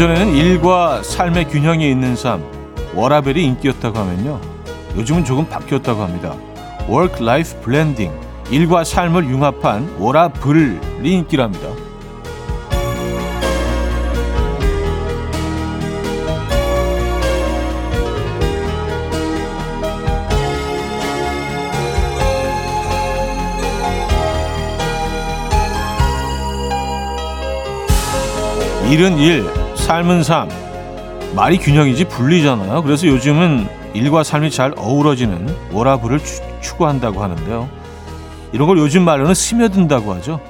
예전에는 일과 삶의 균형이 있는 삶, 워라벨이 인기였다고 하면요. 요즘은 조금 바뀌었다고 합니다. Work-Life Blending, 일과 삶을 융합한 워라블이 인기랍니다. 일은 일, 삶은 삶. 말이 균형이지 분리잖아요. 그래서 요즘은 일과 삶이 잘 어우러지는 워라블을 추구한다고 하는데요. 이런 걸 요즘 말로는 스며든다고 하죠.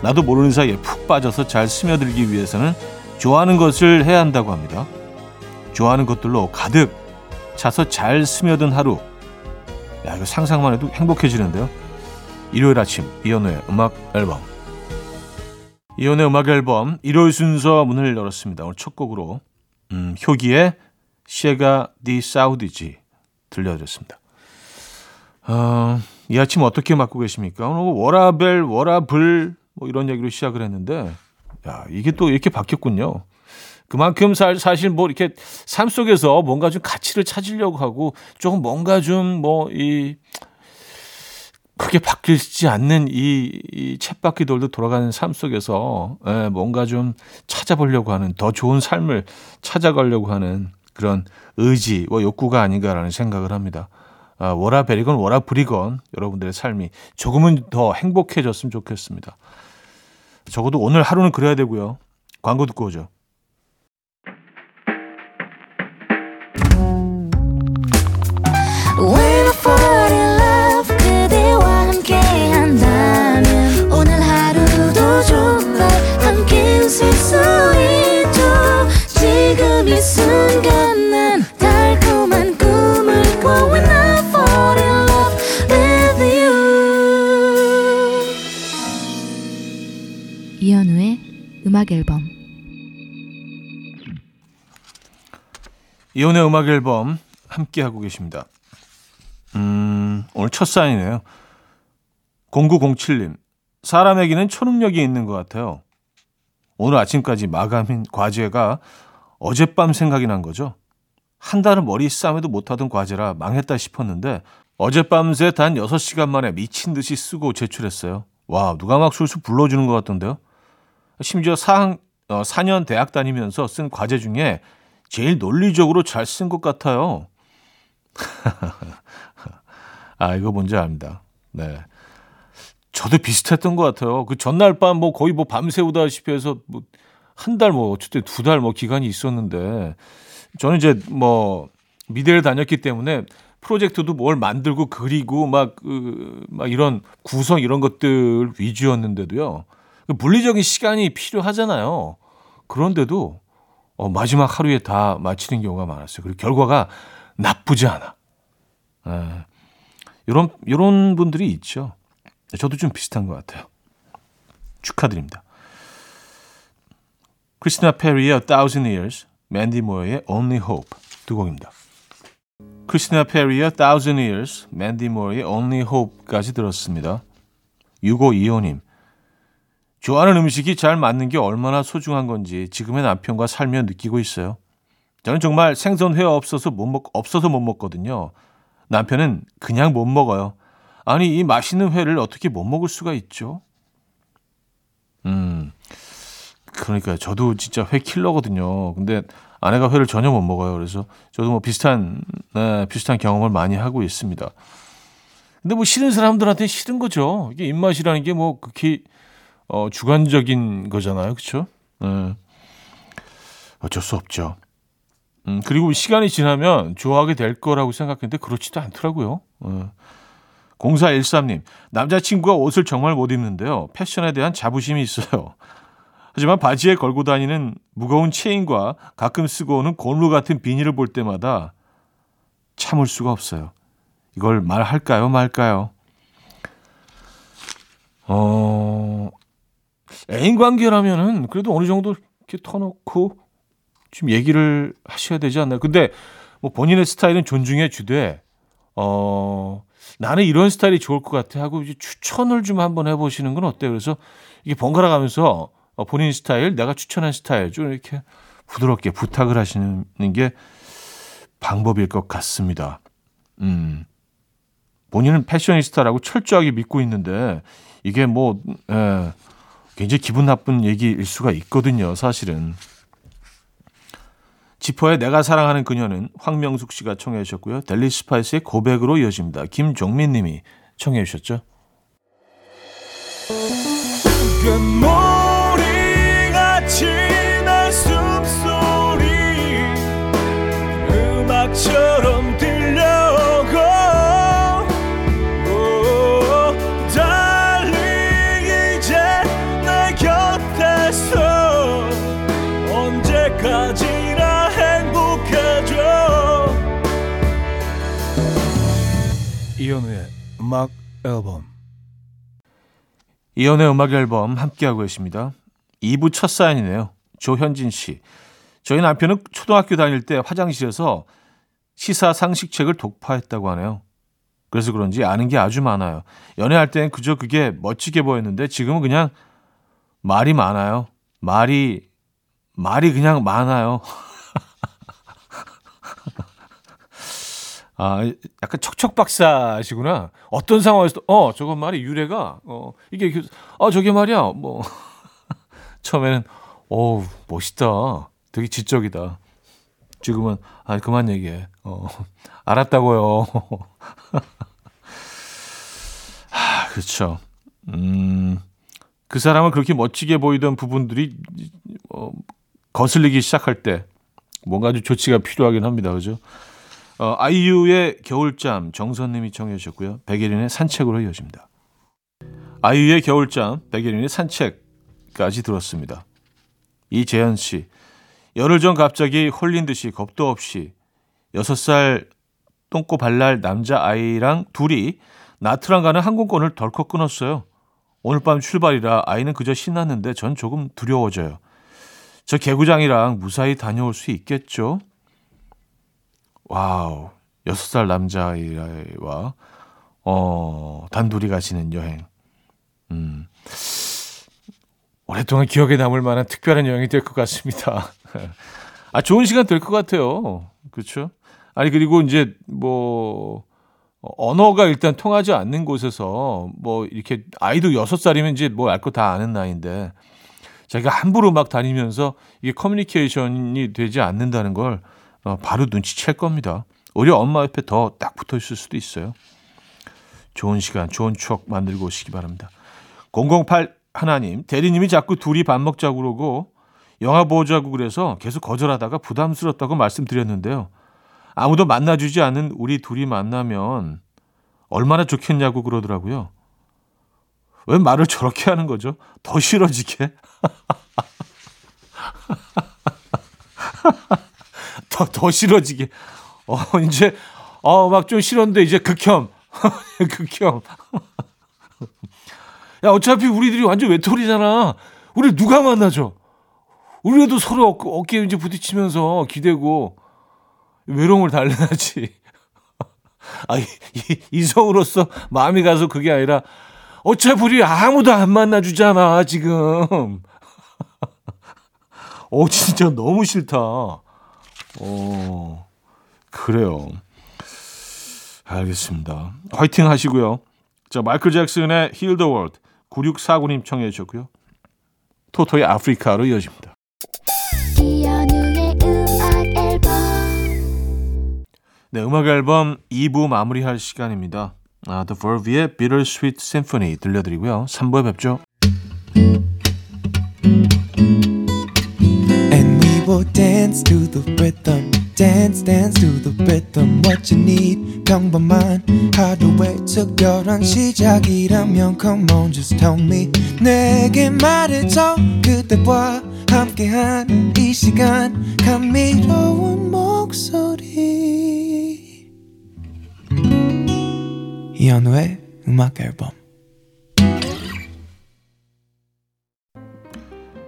나도 모르는 사이에 푹 빠져서 잘 스며들기 위해서는 좋아하는 것을 해야 한다고 합니다. 좋아하는 것들로 가득 차서 잘 스며든 하루. 야, 이거 상상만 해도 행복해지는데요. 일요일 아침 이연우의 음악 앨범 이혼의 음악 앨범 1월 순서 문을 열었습니다. 오늘 첫 곡으로 음, 효기의 셰가 디 사우디지 들려드렸습니다. 어, 이 아침 어떻게 맞고 계십니까? 오늘 워라벨, 워라블 뭐 이런 얘기로 시작을 했는데 야 이게 또 이렇게 바뀌었군요. 그만큼 사, 사실 뭐 이렇게 삶 속에서 뭔가 좀 가치를 찾으려고 하고 조금 뭔가 좀 뭐 이 크게 바뀌지 않는 이, 이 쳇바퀴 돌도 돌아가는 삶 속에서 예, 뭔가 좀 찾아보려고 하는 더 좋은 삶을 찾아가려고 하는 그런 의지와 뭐 욕구가 아닌가라는 생각을 합니다. 아, 워라베리건 워라브리건 여러분들의 삶이 조금은 더 행복해졌으면 좋겠습니다. 적어도 오늘 하루는 그래야 되고요. 광고 듣고 오죠. 음악 앨범 이혼의 음악 앨범 함께 하고 계십니다. 음, 오늘 첫 사연이네요. 0907님. 사람에게는 초능력이 있는 것 같아요. 오늘 아침까지 마감인 과제가 어젯밤 생각이 난 거죠. 한 달은 머리 싸매도 못하던 과제라 망했다 싶었는데 어젯밤새 단 6시간 만에 미친 듯이 쓰고 제출했어요. 와, 누가 막 술술 불러주는 것 같던데요. 심지어 4, 어, 4년 대학 다니면서 쓴 과제 중에 제일 논리적으로 잘 쓴 것 같아요. 아, 이거 뭔지 압니다. 네. 저도 비슷했던 것 같아요. 그 전날 밤 뭐 거의 뭐 밤새우다시피 해서 뭐 한 달 뭐 어쨌든 두 달 뭐 기간이 있었는데 저는 이제 뭐 미대를 다녔기 때문에 프로젝트도 뭘 만들고 그리고 막, 그, 막 이런 구성 이런 것들 위주였는데도요. 그 물리적인 시간이 필요하잖아요. 그런데도 어, 마지막 하루에 다 마치는 경우가 많았어요. 그리고 결과가 나쁘지 않아. 에, 이런 이런 분들이 있죠. 저도 좀 비슷한 것 같아요. 축하드립니다. 크리스티나 페리의 Thousand Years, 맨디 모어의 Only Hope 두 곡입니다. 크리스티나 페리의 Thousand Years, 맨디 모어의 Only Hope까지 들었습니다. 6525님, 좋아하는 음식이 잘 맞는 게 얼마나 소중한 건지 지금의 남편과 살며 느끼고 있어요. 저는 정말 생선 회 없어서 못 먹, 없어서 못 먹거든요. 남편은 그냥 못 먹어요. 아니, 이 맛있는 회를 어떻게 못 먹을 수가 있죠? 음, 그러니까 저도 진짜 회 킬러거든요. 근데 아내가 회를 전혀 못 먹어요. 그래서 저도 뭐 비슷한, 네, 비슷한 경험을 많이 하고 있습니다. 근데 뭐 싫은 사람들한테 싫은 거죠. 이게 입맛이라는 게 뭐 극히 어, 주관적인 거잖아요. 그렇죠? 네. 어쩔 수 없죠. 음, 그리고 시간이 지나면 좋아하게 될 거라고 생각했는데 그렇지도 않더라고요. 어. 0413님, 남자친구가 옷을 정말 못 입는데요. 패션에 대한 자부심이 있어요. 하지만 바지에 걸고 다니는 무거운 체인과 가끔 쓰고 오는 골루 같은 비닐을 볼 때마다 참을 수가 없어요. 이걸 말할까요, 말까요? 애인 관계라면은 그래도 어느 정도 이렇게 터놓고 좀 얘기를 하셔야 되지 않나요? 근데 뭐 본인의 스타일은 존중해 주되 어 나는 이런 스타일이 좋을 것 같아 하고 이제 추천을 좀 한번 해보시는 건 어때요? 그래서 이게 번갈아 가면서 어, 본인 스타일, 내가 추천한 스타일 좀 이렇게 부드럽게 부탁을 하시는 게 방법일 것 같습니다. 음. 본인은 패셔니스타라고 철저하게 믿고 있는데 이게 뭐 에, 굉장히 기분 나쁜 얘기일 수가 있거든요. 사실은. 지퍼의 내가 사랑하는 그녀는 황명숙 씨가 청해 주셨고요. 델리 스파이스의 고백으로 이어집니다. 김종민 님이 청해 주셨죠. 음악 앨범 이연의 음악 앨범 함께하고 계십니다. 2부 첫 사연이네요. 조현진 씨. 저희 남편은 초등학교 다닐 때 화장실에서 시사 상식책을 독파했다고 하네요. 그래서 그런지 아는 게 아주 많아요. 연애할 때는 그저 그게 멋지게 보였는데 지금은 그냥 말이 많아요. 말이, 말이 그냥 많아요. 아, 약간 척척박사시구나. 어떤 상황에서, 어, 저건 말이 유래가, 어, 이게, 그, 아, 저게 말이야. 뭐, 처음에는, 어우, 멋있다. 되게 지적이다. 지금은, 아, 그만 얘기해. 어, 알았다고요. 하, 그렇죠. 음, 그 사람은 그렇게 멋지게 보이던 부분들이, 어, 거슬리기 시작할 때, 뭔가 좀 조치가 필요하긴 합니다. 그죠? 어, 아이유의 겨울잠 정선님이 청해 주셨고요. 백예린의 산책으로 이어집니다. 아이유의 겨울잠, 백예린의 산책까지 들었습니다. 이재현 씨, 열흘 전 갑자기 홀린 듯이 겁도 없이 6살 똥꼬 발랄 남자 아이랑 둘이 나트랑 가는 항공권을 덜컥 끊었어요. 오늘 밤 출발이라 아이는 그저 신났는데 전 조금 두려워져요. 저 개구장이랑 무사히 다녀올 수 있겠죠? 와우. 여섯 살 남자아이와, 어, 단둘이 가시는 여행. 음. 오랫동안 기억에 남을 만한 특별한 여행이 될 것 같습니다. 아, 좋은 시간 될 것 같아요. 그렇죠? 아니, 그리고 이제 뭐, 언어가 일단 통하지 않는 곳에서 뭐 이렇게 아이도 여섯 살이면 이제 뭐 알 거 다 아는 나이인데 자기가 함부로 막 다니면서 이게 커뮤니케이션이 되지 않는다는 걸 어, 바로 눈치챌 겁니다. 오히려 엄마 옆에 더 딱 붙어 있을 수도 있어요. 좋은 시간, 좋은 추억 만들고 오시기 바랍니다. 008 하나님, 대리님이 자꾸 둘이 밥 먹자고 그러고 영화 보자고 그래서 계속 거절하다가 부담스럽다고 말씀드렸는데요. 아무도 만나주지 않은 우리 둘이 만나면 얼마나 좋겠냐고 그러더라고요. 왜 말을 저렇게 하는 거죠? 더 싫어지게? 더, 더 싫어지게. 어, 이제, 어, 막 좀 싫었는데, 이제 극혐. 극혐. 야, 어차피 우리들이 완전 외톨이잖아. 우리 누가 만나죠? 우리도 서로 어, 어깨 이제 부딪히면서 기대고, 외로움을 달래야지. 아, 이, 이, 이성으로서 마음이 가서 그게 아니라, 어차피 우리 아무도 안 만나주잖아, 지금. 어, 진짜 너무 싫다. 어, 그래요. 알겠습니다. 화이팅 하시고요. 자, 마이클 잭슨의 Heal the World 9649님 청해 주셨고요. 토토의 아프리카로 이어집니다. 네, 음악 앨범 2부 마무리할 시간입니다. 아, The Verve의 Bittersweet Symphony 들려드리고요. 3부에 뵙죠. Dance to the rhythm. Dance, dance to the rhythm. What you need, 평범한 하루의 특별한 시작이라면 Come on, just tell me. 내게 말해줘. 그대와 함께한 이 시간. 감미로운 목소리. 이현우의 음악 앨범.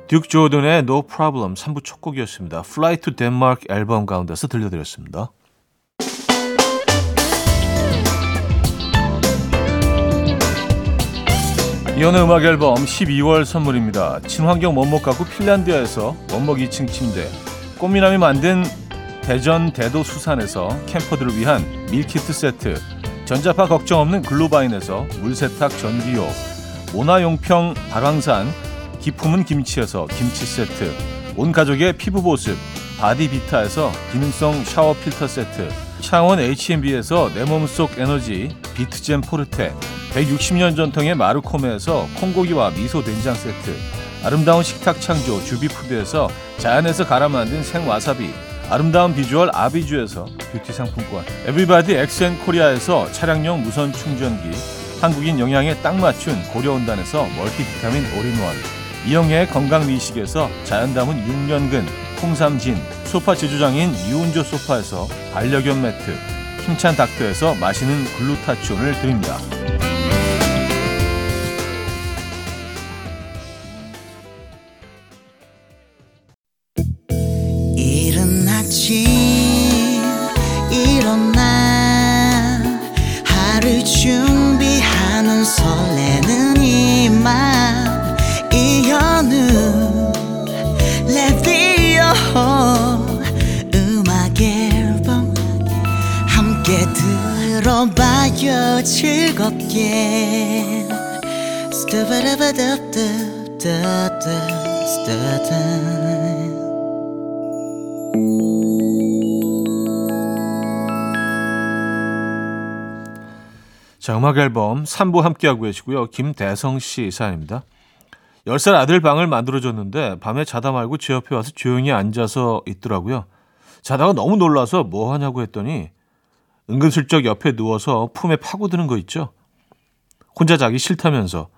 듀크 조던의 No Problem 3부 첫 곡이었습니다. Fly to Denmark 앨범 가운데서 들려드렸습니다. 이혼의 음악 앨범 12월 선물입니다. 친환경 원목 가구 핀란드에서 원목 2층 침대, 꽃미남이 만든 대전 대도 수산에서 캠퍼들을 위한 밀키트 세트 전자파 걱정 없는 글로바인에서 물세탁 전기요 모나용평 발왕산 기품은 김치에서 김치 세트 온 가족의 피부 보습 바디비타에서 기능성 샤워 필터 세트 창원 H&B에서 내 몸속 에너지 비트젠 포르테 160년 전통의 마르코메에서 콩고기와 미소 된장 세트 아름다운 식탁 창조 주비푸드에서 자연에서 갈아 만든 생와사비 아름다운 비주얼 아비주에서 뷰티 상품권 에브리바디 엑센코리아에서 차량용 무선 충전기 한국인 영양에 딱 맞춘 고려은단에서 멀티비타민 올인원 이영애의 건강미식에서 자연 담은 6년근 홍삼진 소파 제조장인 유운조 소파에서 반려견 매트 힘찬 닥터에서 마시는 글루타치온을 드립니다. 자, 음악 앨범 3부 함께하고 계시고요. 김대성 씨 사연입니다. 10살 아들 방을 만들어줬는데 밤에 자다 말고 제 옆에 와서 조용히 앉아서 있더라고요. 자다가 너무 놀라서 뭐 하냐고 했더니 은근슬쩍 옆에 누워서 품에 파고드는 거 있죠. 혼자 자기 싫다면서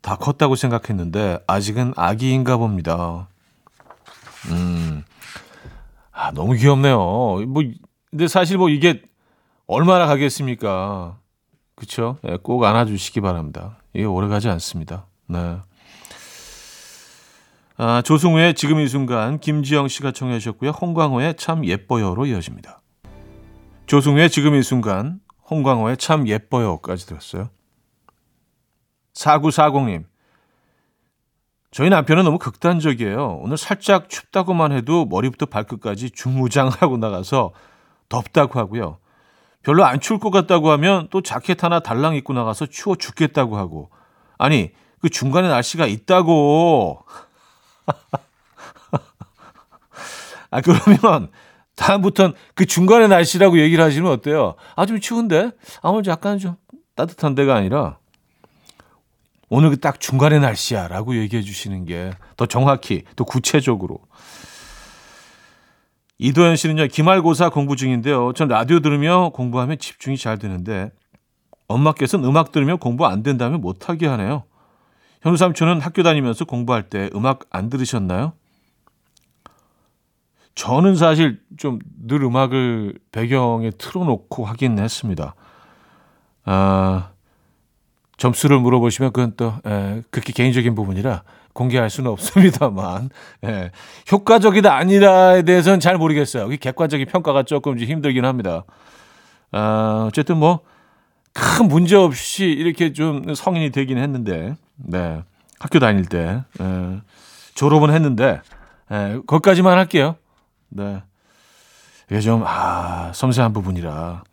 다 컸다고 생각했는데 아직은 아기인가 봅니다. 음, 아 너무 귀엽네요. 뭐 근데 사실 뭐 이게 얼마나 가겠습니까? 그렇죠? 네, 꼭 안아 주시기 바랍니다. 이게 오래 가지 않습니다. 네. 아, 조승우의 지금 이 순간 김지영 씨가 청해 주셨고요. 홍광호의 참 예뻐요로 이어집니다. 조승우의 지금 이 순간 홍광호의 참 예뻐요까지 들었어요. 4940님. 저희 남편은 너무 극단적이에요. 오늘 살짝 춥다고만 해도 머리부터 발끝까지 중무장하고 나가서 덥다고 하고요. 별로 안 추울 것 같다고 하면 또 자켓 하나 달랑 입고 나가서 추워 죽겠다고 하고. 아니, 그 중간에 날씨가 있다고. 아, 그러면 다음부턴 그 중간에 날씨라고 얘기를 하시면 어때요? 아, 좀 추운데? 아, 오늘 약간 좀 따뜻한 데가 아니라 오늘 그딱 중간의 날씨야 라고 얘기해 주시는 게 더 정확히, 더 구체적으로. 이도현 씨는요, 기말고사 공부 중인데요. 전 라디오 들으며 공부하면 집중이 잘 되는데, 엄마께서는 음악 들으며 공부 안 된다면 못하게 하네요. 현우 삼촌은 학교 다니면서 공부할 때 음악 안 들으셨나요? 저는 사실 좀 늘 음악을 배경에 틀어놓고 하긴 했습니다. 아, 점수를 물어보시면 그건 또 에, 그렇게 개인적인 부분이라 공개할 수는 없습니다만 예, 효과적이다 아니다에 대해서는 잘 모르겠어요. 이 객관적인 평가가 조금 힘들긴 합니다. 아, 어쨌든 뭐 큰 문제 없이 이렇게 좀 성인이 되긴 했는데, 네 학교 다닐 때 예, 졸업은 했는데 예, 거기까지만 할게요. 네 이게 좀 아, 섬세한 부분이라.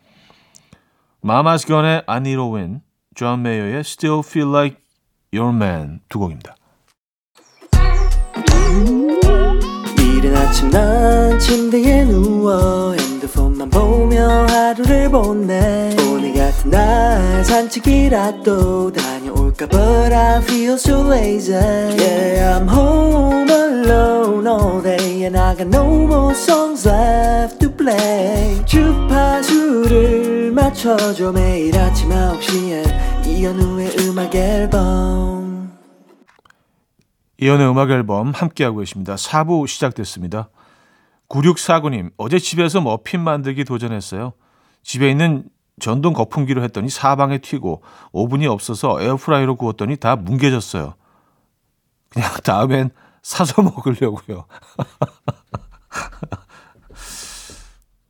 마마스 건의 I Need a Win, 존 메이어의 Still Feel Like Your Man 두 곡입니다. 이른 아침 난 침대에 누워 핸드폰만 보며 하루를 보내 오늘 같은 날 산책이라도 다녀올까 But I feel so lazy Yeah I'm home alone all day And I got no more songs left play 주파수를 맞춰줘 매일 아침 9시에 이현우의 음악 앨범 이연의 음악 앨범 함께하고 계십니다. 4부 시작됐습니다. 9649님, 어제 집에서 머핀 만들기 도전했어요. 집에 있는 전동 거품기로 했더니 사방에 튀고 오븐이 없어서 에어프라이로 구웠더니 다 뭉개졌어요. 그냥 다음엔 사서 먹으려고요.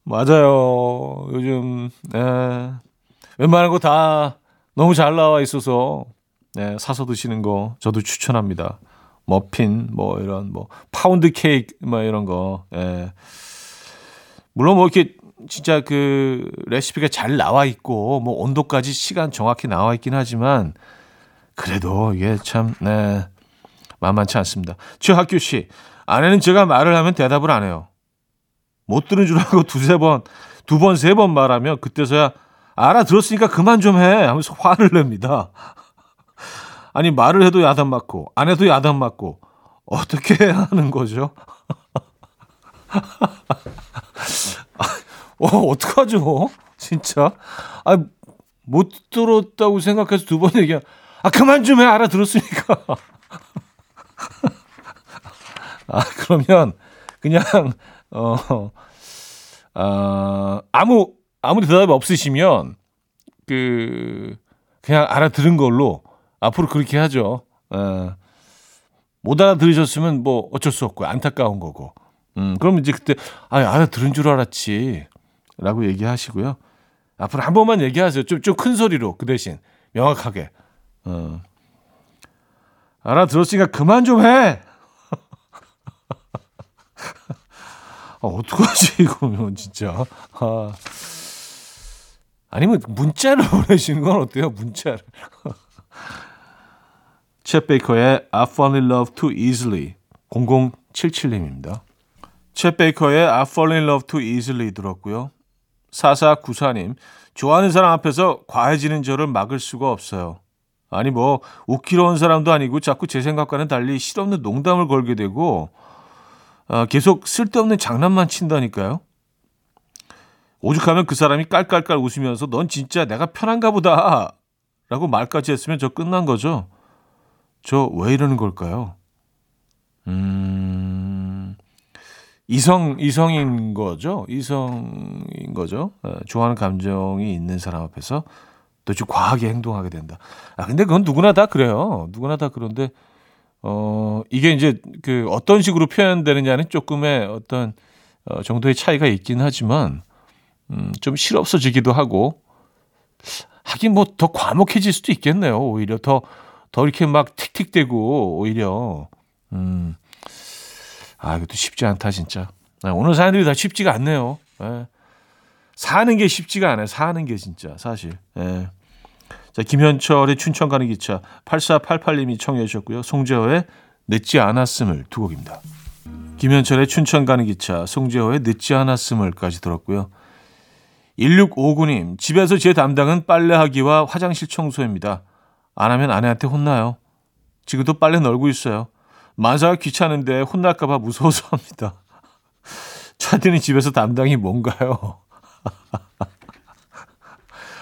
맞아요. 요즘 네. 웬만한 거 다 너무 잘 나와 있어서 네, 사서 드시는 거 저도 추천합니다. 머핀, 뭐 이런 뭐 파운드 케이크 뭐 이런 거. 예. 물론 뭐 이렇게 진짜 그 레시피가 잘 나와 있고 뭐 온도까지 시간 정확히 나와 있긴 하지만 그래도 이게 참 네. 만만치 않습니다. 최학규 씨, 아내는 제가 말을 하면 대답을 안 해요. 못 들은 줄 알고 두세 번, 두 번, 세 번 말하면 그때서야 알아들었으니까 그만 좀 해 하면서 화를 냅니다. 아니 말을 해도 야단 맞고 안 해도 야단 맞고 어떻게 해야 하는 거죠? 어, 어떡하죠? 진짜? 아, 못 들었다고 생각해서 두 번 얘기하, 아, 그만 좀 해. 알아들었으니까. 아, 그러면 그냥, 어, 아, 아무, 아무 대답이 없으시면 그, 그냥 알아들은 걸로 앞으로 그렇게 하죠. 어, 못 알아들으셨으면 뭐 어쩔 수 없고 안타까운 거고. 음, 그럼 이제 그때, 아, 알아들은 줄 알았지. 라고 얘기하시고요. 앞으로 한 번만 얘기하세요. 좀, 좀 큰 소리로 그 대신 명확하게. 어. 알아들었으니까 그만 좀 해! 아, 어떡하지, 이거면, 진짜. 아. 아니면 문자를 보내시는 건 어때요? 문자를. 챗 베이커의 I fall in love too easily 0077님입니다. 챗 베이커의 I fall in love too easily 들었고요. 4494님 좋아하는 사람 앞에서 과해지는 저를 막을 수가 없어요. 아니 뭐 웃기러 온 사람도 아니고 자꾸 제 생각과는 달리 실없는 농담을 걸게 되고 어, 계속 쓸데없는 장난만 친다니까요. 오죽하면 그 사람이 깔깔깔 웃으면서 넌 진짜 내가 편한가 보다 라고 말까지 했으면 저 끝난 거죠. 저 왜 이러는 걸까요? 음, 이성, 이성인 거죠? 이성인 거죠? 어, 좋아하는 감정이 있는 사람 앞에서 또 좀 과하게 행동하게 된다. 아, 근데 그건 누구나 다 그래요. 누구나 다 그런데, 어, 이게 이제 그 어떤 식으로 표현되느냐는 조금의 어떤 어, 정도의 차이가 있긴 하지만, 음, 좀 실없어지기도 하고, 하긴 뭐 더 과묵해질 수도 있겠네요. 오히려 더, 더 이렇게 막 틱틱대고, 오히려. 음, 아, 이것도 쉽지 않다, 진짜. 아, 오늘 사람들이 다 쉽지가 않네요. 예. 사는 게 쉽지가 않아요. 사는 게 진짜, 사실. 예. 자, 김현철의 춘천 가는 기차 8488님이 청해 주셨고요. 송재호의 늦지 않았음을 두 곡입니다. 김현철의 춘천 가는 기차, 송재호의 늦지 않았음을까지 들었고요. 1659님, 집에서 제 담당은 빨래하기와 화장실 청소입니다. 안 하면 아내한테 혼나요. 지금도 빨래 널고 있어요. 만사가 귀찮은데 혼날까봐 무서워서 합니다. 차디는 집에서 담당이 뭔가요?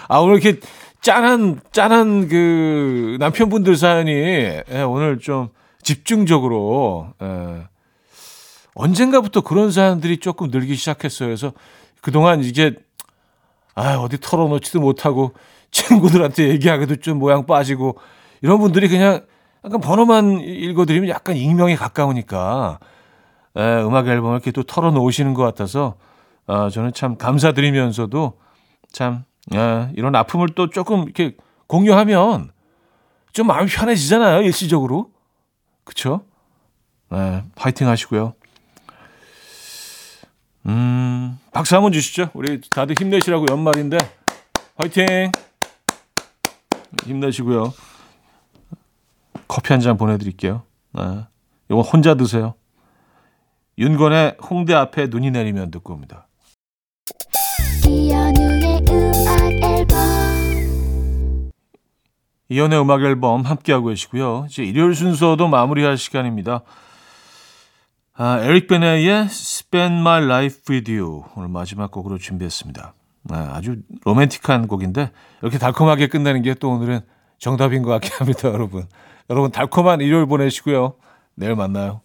아, 오늘 이렇게 짠한, 짠한 그 남편분들 사연이 예, 오늘 좀 집중적으로, 예, 언젠가부터 그런 사연들이 조금 늘기 시작했어요. 그래서 그동안 이게, 아, 어디 털어놓지도 못하고 친구들한테 얘기하기도 좀 모양 빠지고 이런 분들이 그냥 약간 번호만 읽어드리면 약간 익명에 가까우니까 에, 음악 앨범을 이렇게 또 털어놓으시는 것 같아서 어, 저는 참 감사드리면서도 참 에, 이런 아픔을 또 조금 이렇게 공유하면 좀 마음이 편해지잖아요 일시적으로 그쵸? 네, 파이팅 하시고요. 음, 박수 한번 주시죠. 우리 다들 힘내시라고 연말인데 파이팅 힘내시고요. 커피 한 잔 보내드릴게요. 네. 이거 혼자 드세요. 윤건의 홍대 앞에 눈이 내리면 듣고 옵니다. 이연의 음악 앨범 함께하고 계시고요. 이제 일요일 순서도 마무리할 시간입니다. 아, 에릭 베네의 Spend My Life With You 오늘 마지막 곡으로 준비했습니다. 아, 아주 로맨틱한 곡인데 이렇게 달콤하게 끝내는 게 또 오늘은 정답인 것 같긴 합니다, 여러분. 여러분 달콤한 일요일 보내시고요. 내일 만나요.